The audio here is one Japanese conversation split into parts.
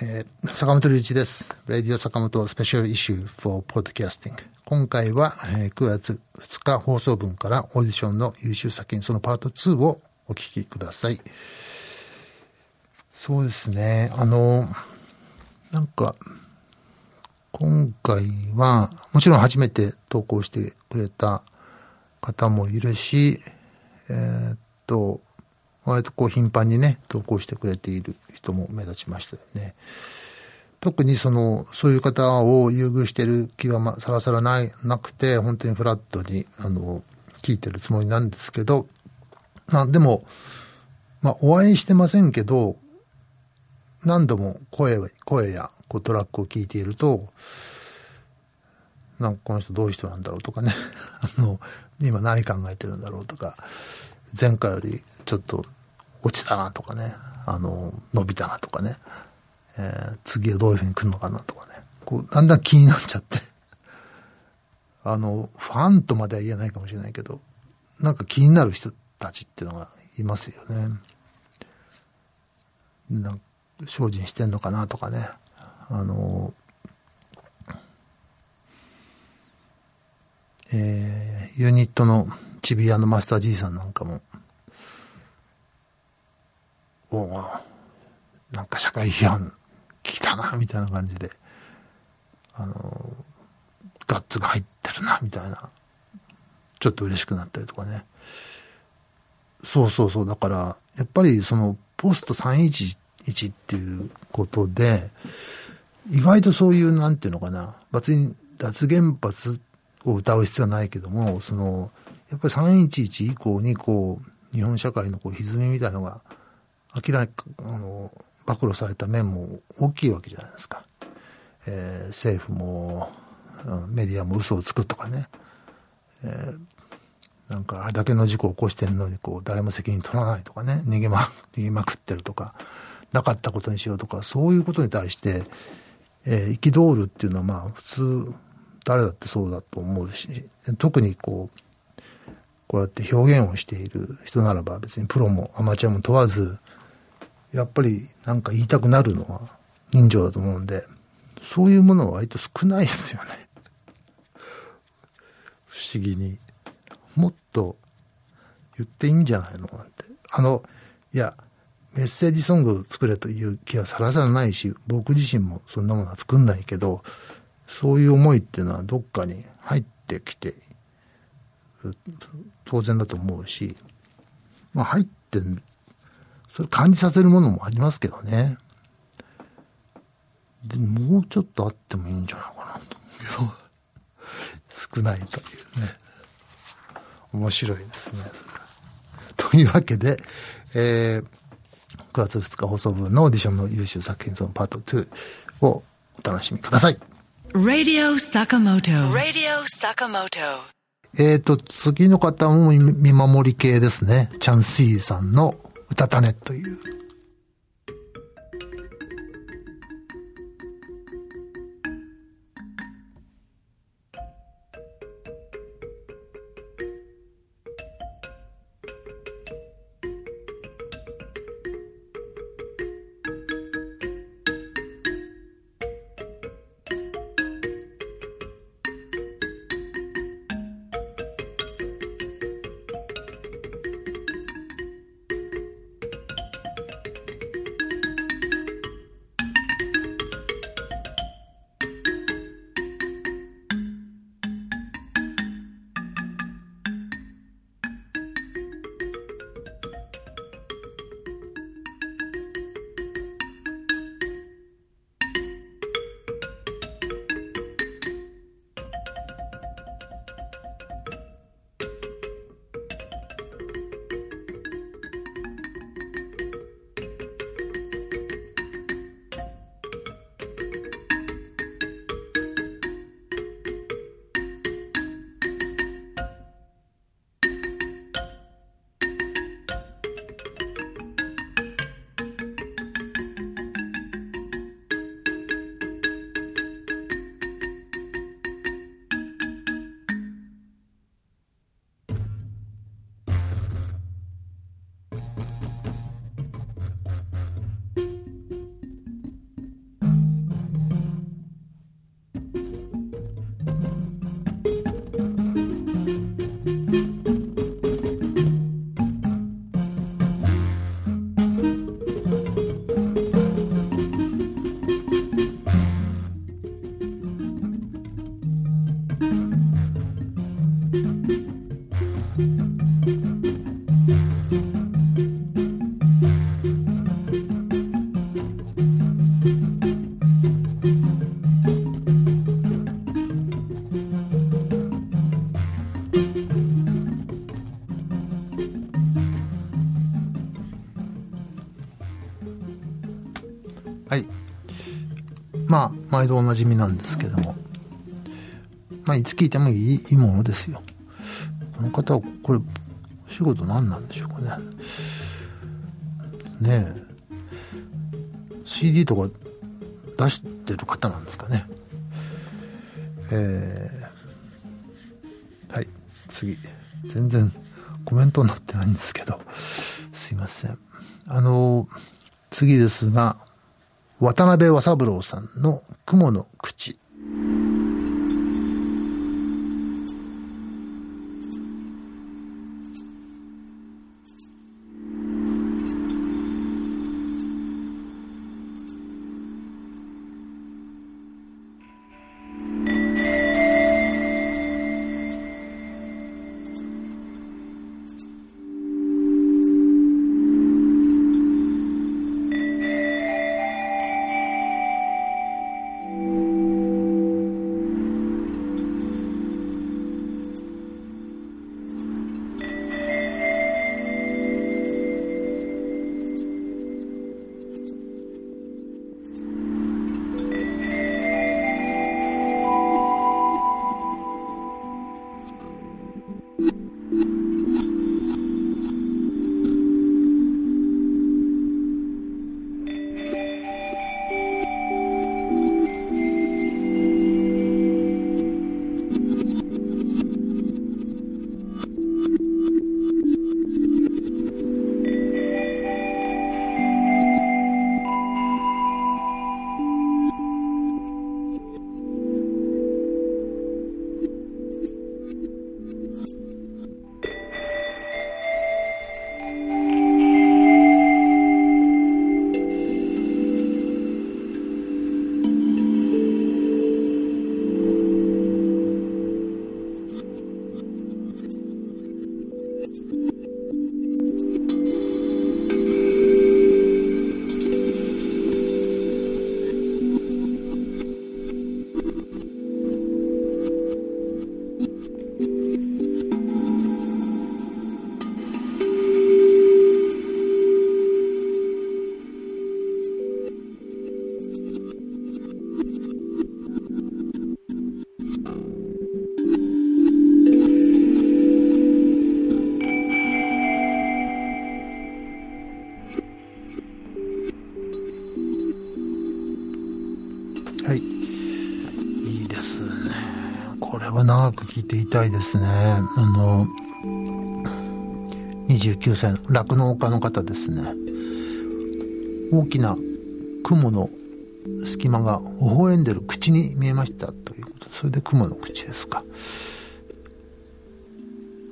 えー、坂本龍一です。ラディオ坂本スペシャルイシュー for podcasting。今回は、えー、9月2日放送分からオーディションの優秀作品そのパート2をお聞きください。そうですね。あの、なんか、今回は、もちろん初めて投稿してくれた方もいるし、えー、っと、割とこう頻繁にね、投稿してくれている人も目立ちましたよね。特にその、そういう方を優遇してる気はまさらさらない、なくて、本当にフラットに、あの、聞いてるつもりなんですけど、まあでも、まあお会いしてませんけど、何度も声、声やこうトラックを聞いていると、なんかこの人どういう人なんだろうとかね、あの、今何考えてるんだろうとか、前回よりちょっと落ちたなとかね、あの、伸びたなとかね、えー、次はどういうふうに来るのかなとかね、こう、だんだん気になっちゃって。あの、ファンとまでは言えないかもしれないけど、なんか気になる人たちっていうのがいますよね。なん精進してんのかなとかね、あの、えー、ユニットのチビアのマスター G さんなんかも、おなんか社会批判来たな、みたいな感じで、あの、ガッツが入ってるな、みたいな、ちょっと嬉しくなったりとかね。そうそうそう、だから、やっぱりその、ポスト311っていうことで、意外とそういう、なんていうのかな、別に脱原発を歌う必要はないけども、その、やっぱり311以降にこう、日本社会のこう歪みみたいのが明らかあの暴露された面も大きいわけじゃないですか。えー、政府も、メディアも嘘をつくとかね、えー、なんかあれだけの事故を起こしてるのにこう誰も責任取らないとかね逃げま 逃げまくってるとかなかったことにしようとかそういうことに対してえー、憤るっていうのはまあ普通誰だってそうだと思うし特にこうこうやって表現をしている人ならば別にプロもアマチュアも問わずやっぱりなんか言いたくなるのは人情だと思うんでそういうものは割と少ないですよね。不思議に。もっと言っていいんじゃないのなんて。あのいやメッセージソングを作れという気はさらさらないし、僕自身もそんなものは作んないけど、そういう思いっていうのはどっかに入ってきて、当然だと思うし、まあ入ってんそれ感じさせるものもありますけどね。でもうちょっとあってもいいんじゃないかなと思うけど、少ないというね。面白いですね。というわけで、えー9月2日放送分のオーディションの優秀作品そのパート2をお楽しみください。Radio Sakamoto. Radio Sakamoto. えっと、次の方も見守り系ですね。チャンシーさんの歌種という。毎度おなじみなんですけども。まあいつ聞いてもいいいいものですよ。この方はこれお仕事何なんでしょうかね。ねえ。CD とか出してる方なんですかね。えー、はい。次。全然コメントになってないんですけど。すいません。あの次ですが渡辺和三郎さんの「雲の口」いですね。あの29歳の酪農家の方ですね。大きな雲の隙間が微笑んでる口に見えましたということ。それで雲の口ですか。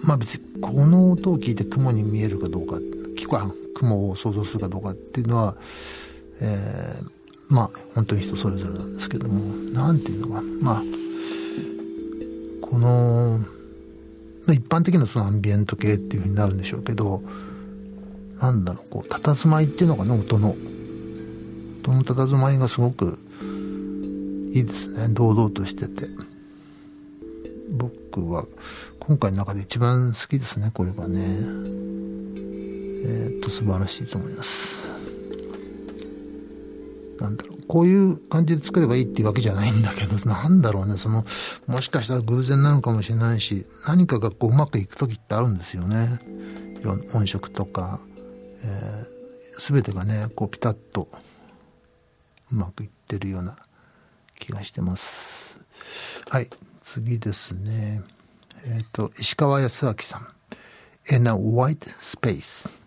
まあ別にこの音を聞いて雲に見えるかどうか聞く雲を想像するかどうかっていうのは、えー、まあ本当に人それぞれなんですけども何ていうのか。まあこの一般的なそのアンビエント系っていうふうになるんでしょうけどなんだろうこう佇まいっていうのかな音の。音の佇まいがすごくいいですね。堂々としてて。僕は今回の中で一番好きですねこれがね。えー、っと素晴らしいと思います。なんだろう、こういう感じで作ればいいっていうわけじゃないんだけど、なんだろうね、その、もしかしたら偶然なのかもしれないし、何かがこううまくいく時ってあるんですよね。いろんな音色とか、えー、全てがね、こうピタッとうまくいってるような気がしてます。はい、次ですね。えっ、ー、と、石川康明さん。In a White Space。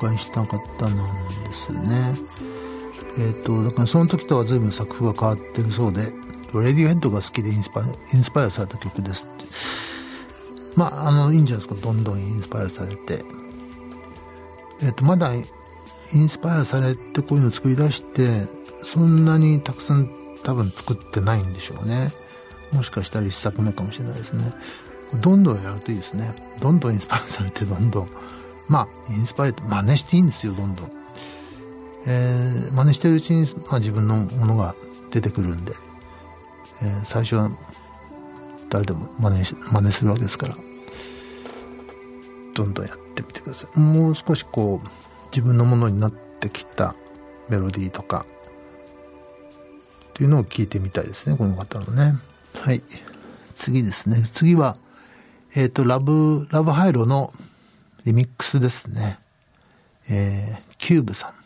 介した方なんですね。えっ、ー、と、だからその時とは随分作風が変わってるそうで、レディオヘッドが好きでインスパインスパイアされた曲ですって。まあ、あの、いいんじゃないですか。どんどんインスパイアされて。えっ、ー、と、まだインスパイアされてこういうのを作り出して、そんなにたくさん多分作ってないんでしょうね。もしかしたら一作目かもしれないですね。どんどんやるといいですね。どんどんインスパイアされて、どんどん。まあ、インスパイア真似していいんですよ、どんどん。えー、真似してるうちに、まあ、自分のものが出てくるんで、えー、最初は誰でも真似し真似するわけですから。どんどんやってみてください。もう少しこう自分のものになってきたメロディーとか。っていうのを聞いてみたいですねこの方のね。はい。次ですね。次はえっ、ー、とラブラブハイロのリミックスですね。えー、キューブさん。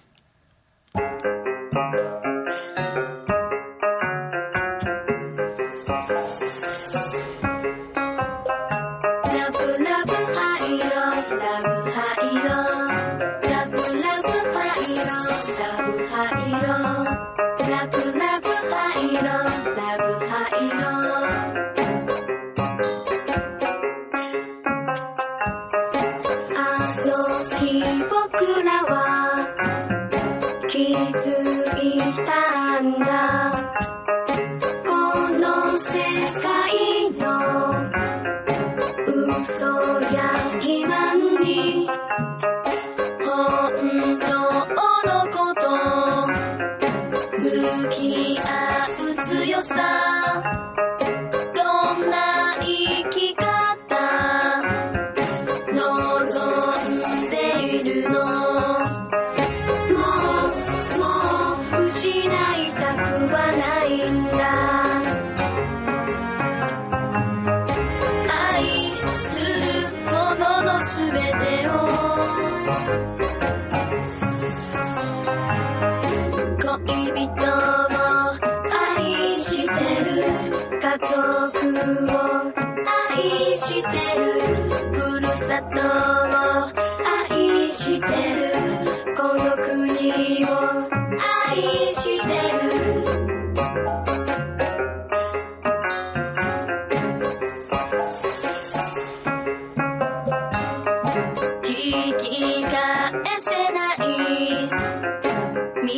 返せない道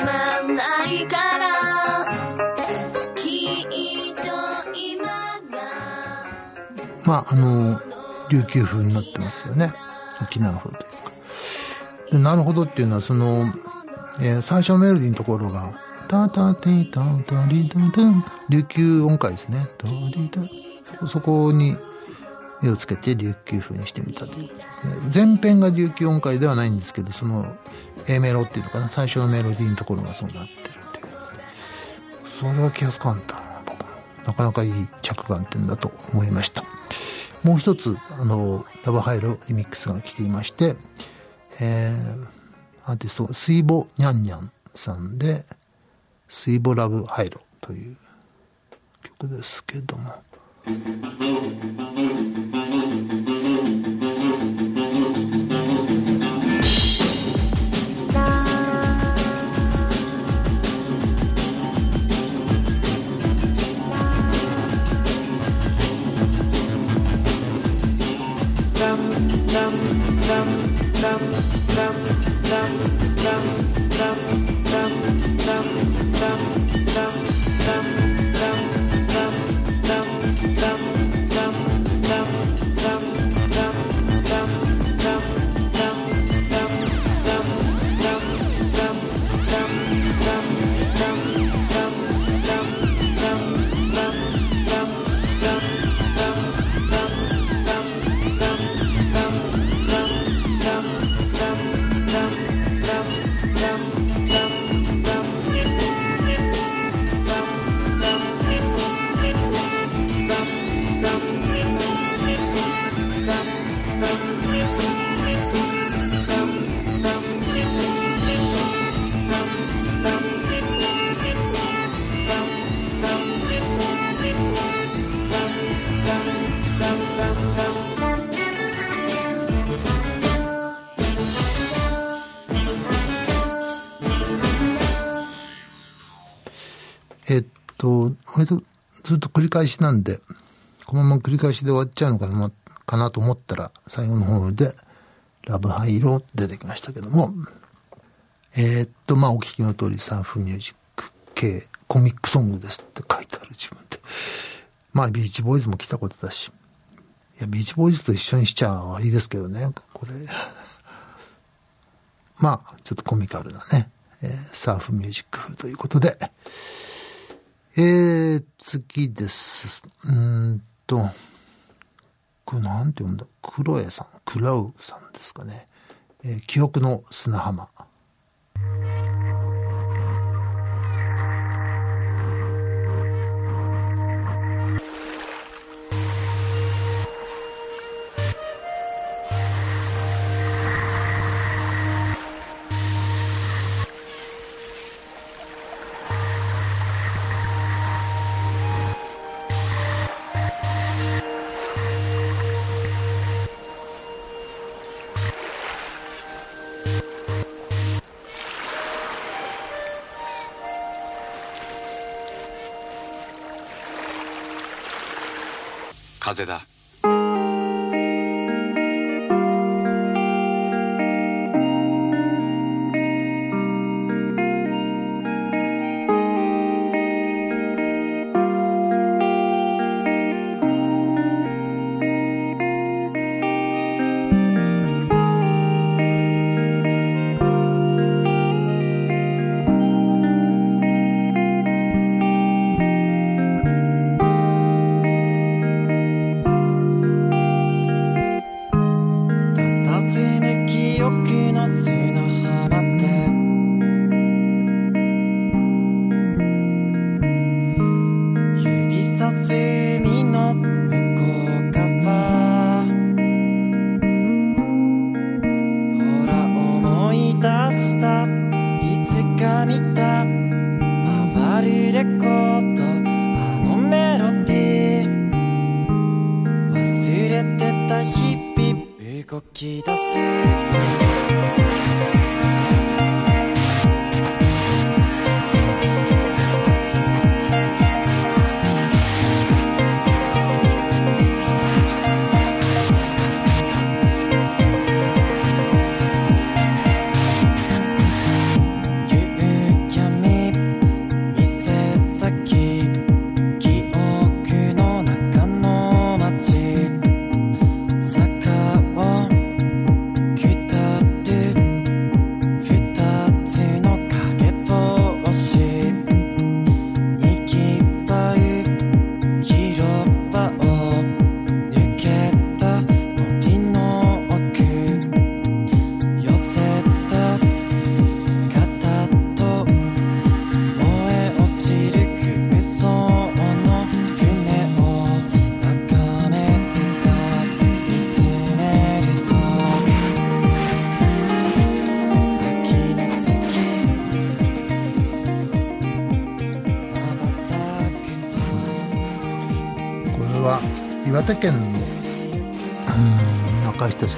はないからきっと今がまあ、あの、琉球風になってますよね。沖縄風というか。でなるほどっていうのは、その、えー、最初のメロディーのところが、タタティタタリタタン、琉球音階ですね。そこに目をつけて琉球風にしてみたというですね。前編が琉球音階ではないんですけど、その A メロっていうのかな、最初のメロディーのところがそうなってるっていう。それは気がつかんだな、かなかいい着眼点だと思いました。もう一つ、あの、ラブハイロリミックスが来ていまして、えー、アーティスト、水母にゃんにゃんさんで、水母ラブハイロという曲ですけども。thank you 割とずっと繰り返しなんで、このまま繰り返しで終わっちゃうのかなかなと思ったら、最後の方で、ラブハイロ出てきましたけども、えー、っと、まあ、お聞きの通り、サーフミュージック系、コミックソングですって書いてある自分で。まあ、ビーチボーイズも来たことだし。いや、ビーチボーイズと一緒にしちゃ悪いですけどね、これ。まあ、ちょっとコミカルなね、えー、サーフミュージック風ということで、えー、次です。うんと、これなんて読んだ？クロエさん、クラウさんですかね。えー、記憶の砂浜。風だ。Bye.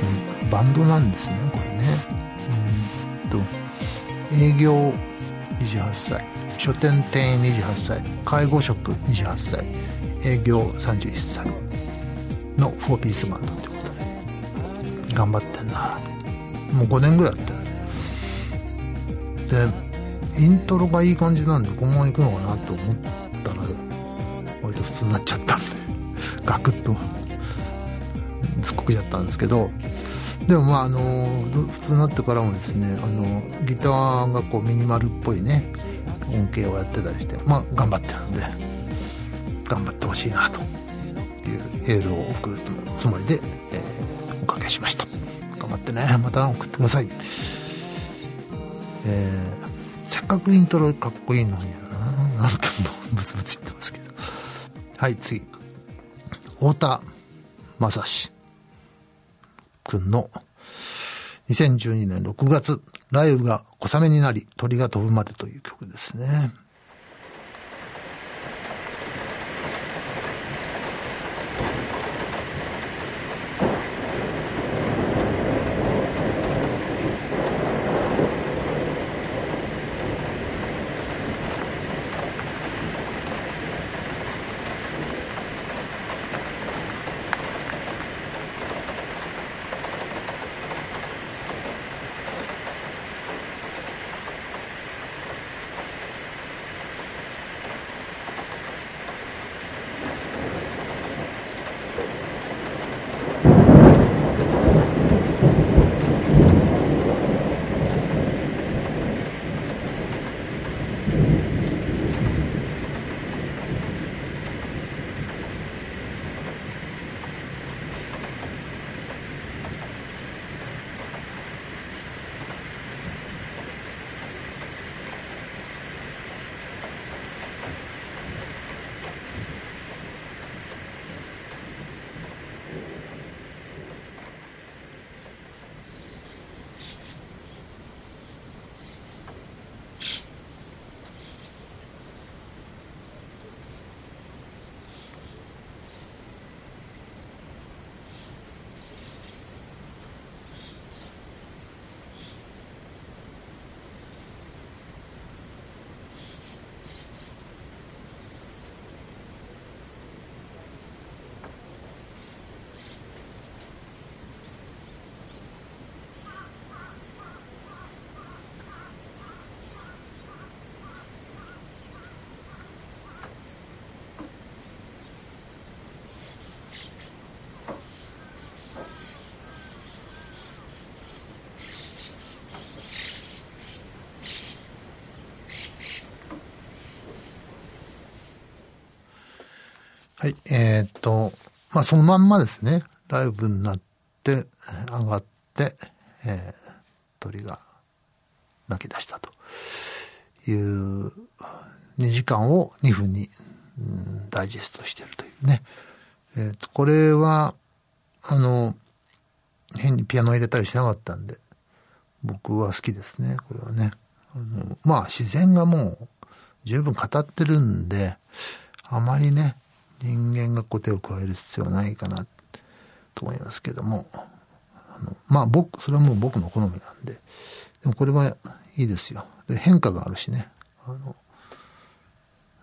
うん若い人たちのバンドなんですねこれね。えー、っと営業28歳。書店店員28歳。介護職28歳。営業31歳の4ピースバンドってことで。頑張ってんな。もう5年ぐらいやって。るでイントロがいい感じなんでこのままいくのかなと思ったら割と普通になっちゃったんで。ガクッと。すっごくやったんですけどでもまああの普通になってからもですねあのギターがこうミニマルっぽいね音形をやってたりしてまあ頑張ってるんで頑張ってほしいなというエールを送るつもりで、えー、おかけしました。頑張ってねまた送ってください。えー、せっかくイントロかっこいいのにななんてもうブツブツ言ってますけど。はい次。太田正史。君の2012年6月、雷雨が小雨になり鳥が飛ぶまでという曲ですね。はい、えー、っと、まあそのまんまですね、ライブになって、上がって、えー、鳥が泣き出したという2時間を2分に、うん、ダイジェストしてるというね。えー、っと、これは、あの、変にピアノ入れたりしなかったんで、僕は好きですね、これはね。あのまあ自然がもう十分語ってるんで、あまりね、人間がこう手を加える必要はないかなと思いますけどもあのまあ僕それはもう僕の好みなんででもこれはいいですよ。で変化があるしね。あの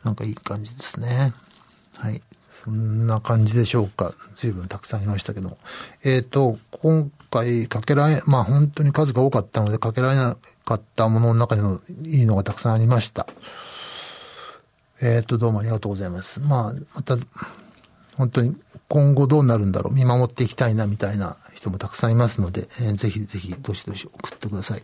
なんかいい感じですね。はい。そんな感じでしょうか。随分たくさんいましたけども。えっ、ー、と今回かけられまあ本当に数が多かったのでかけられなかったものの中でのいいのがたくさんありました。えっ、ー、と、どうもありがとうございます。まあ、また、本当に今後どうなるんだろう、見守っていきたいなみたいな人もたくさんいますので、えー、ぜひぜひどしどし送ってください。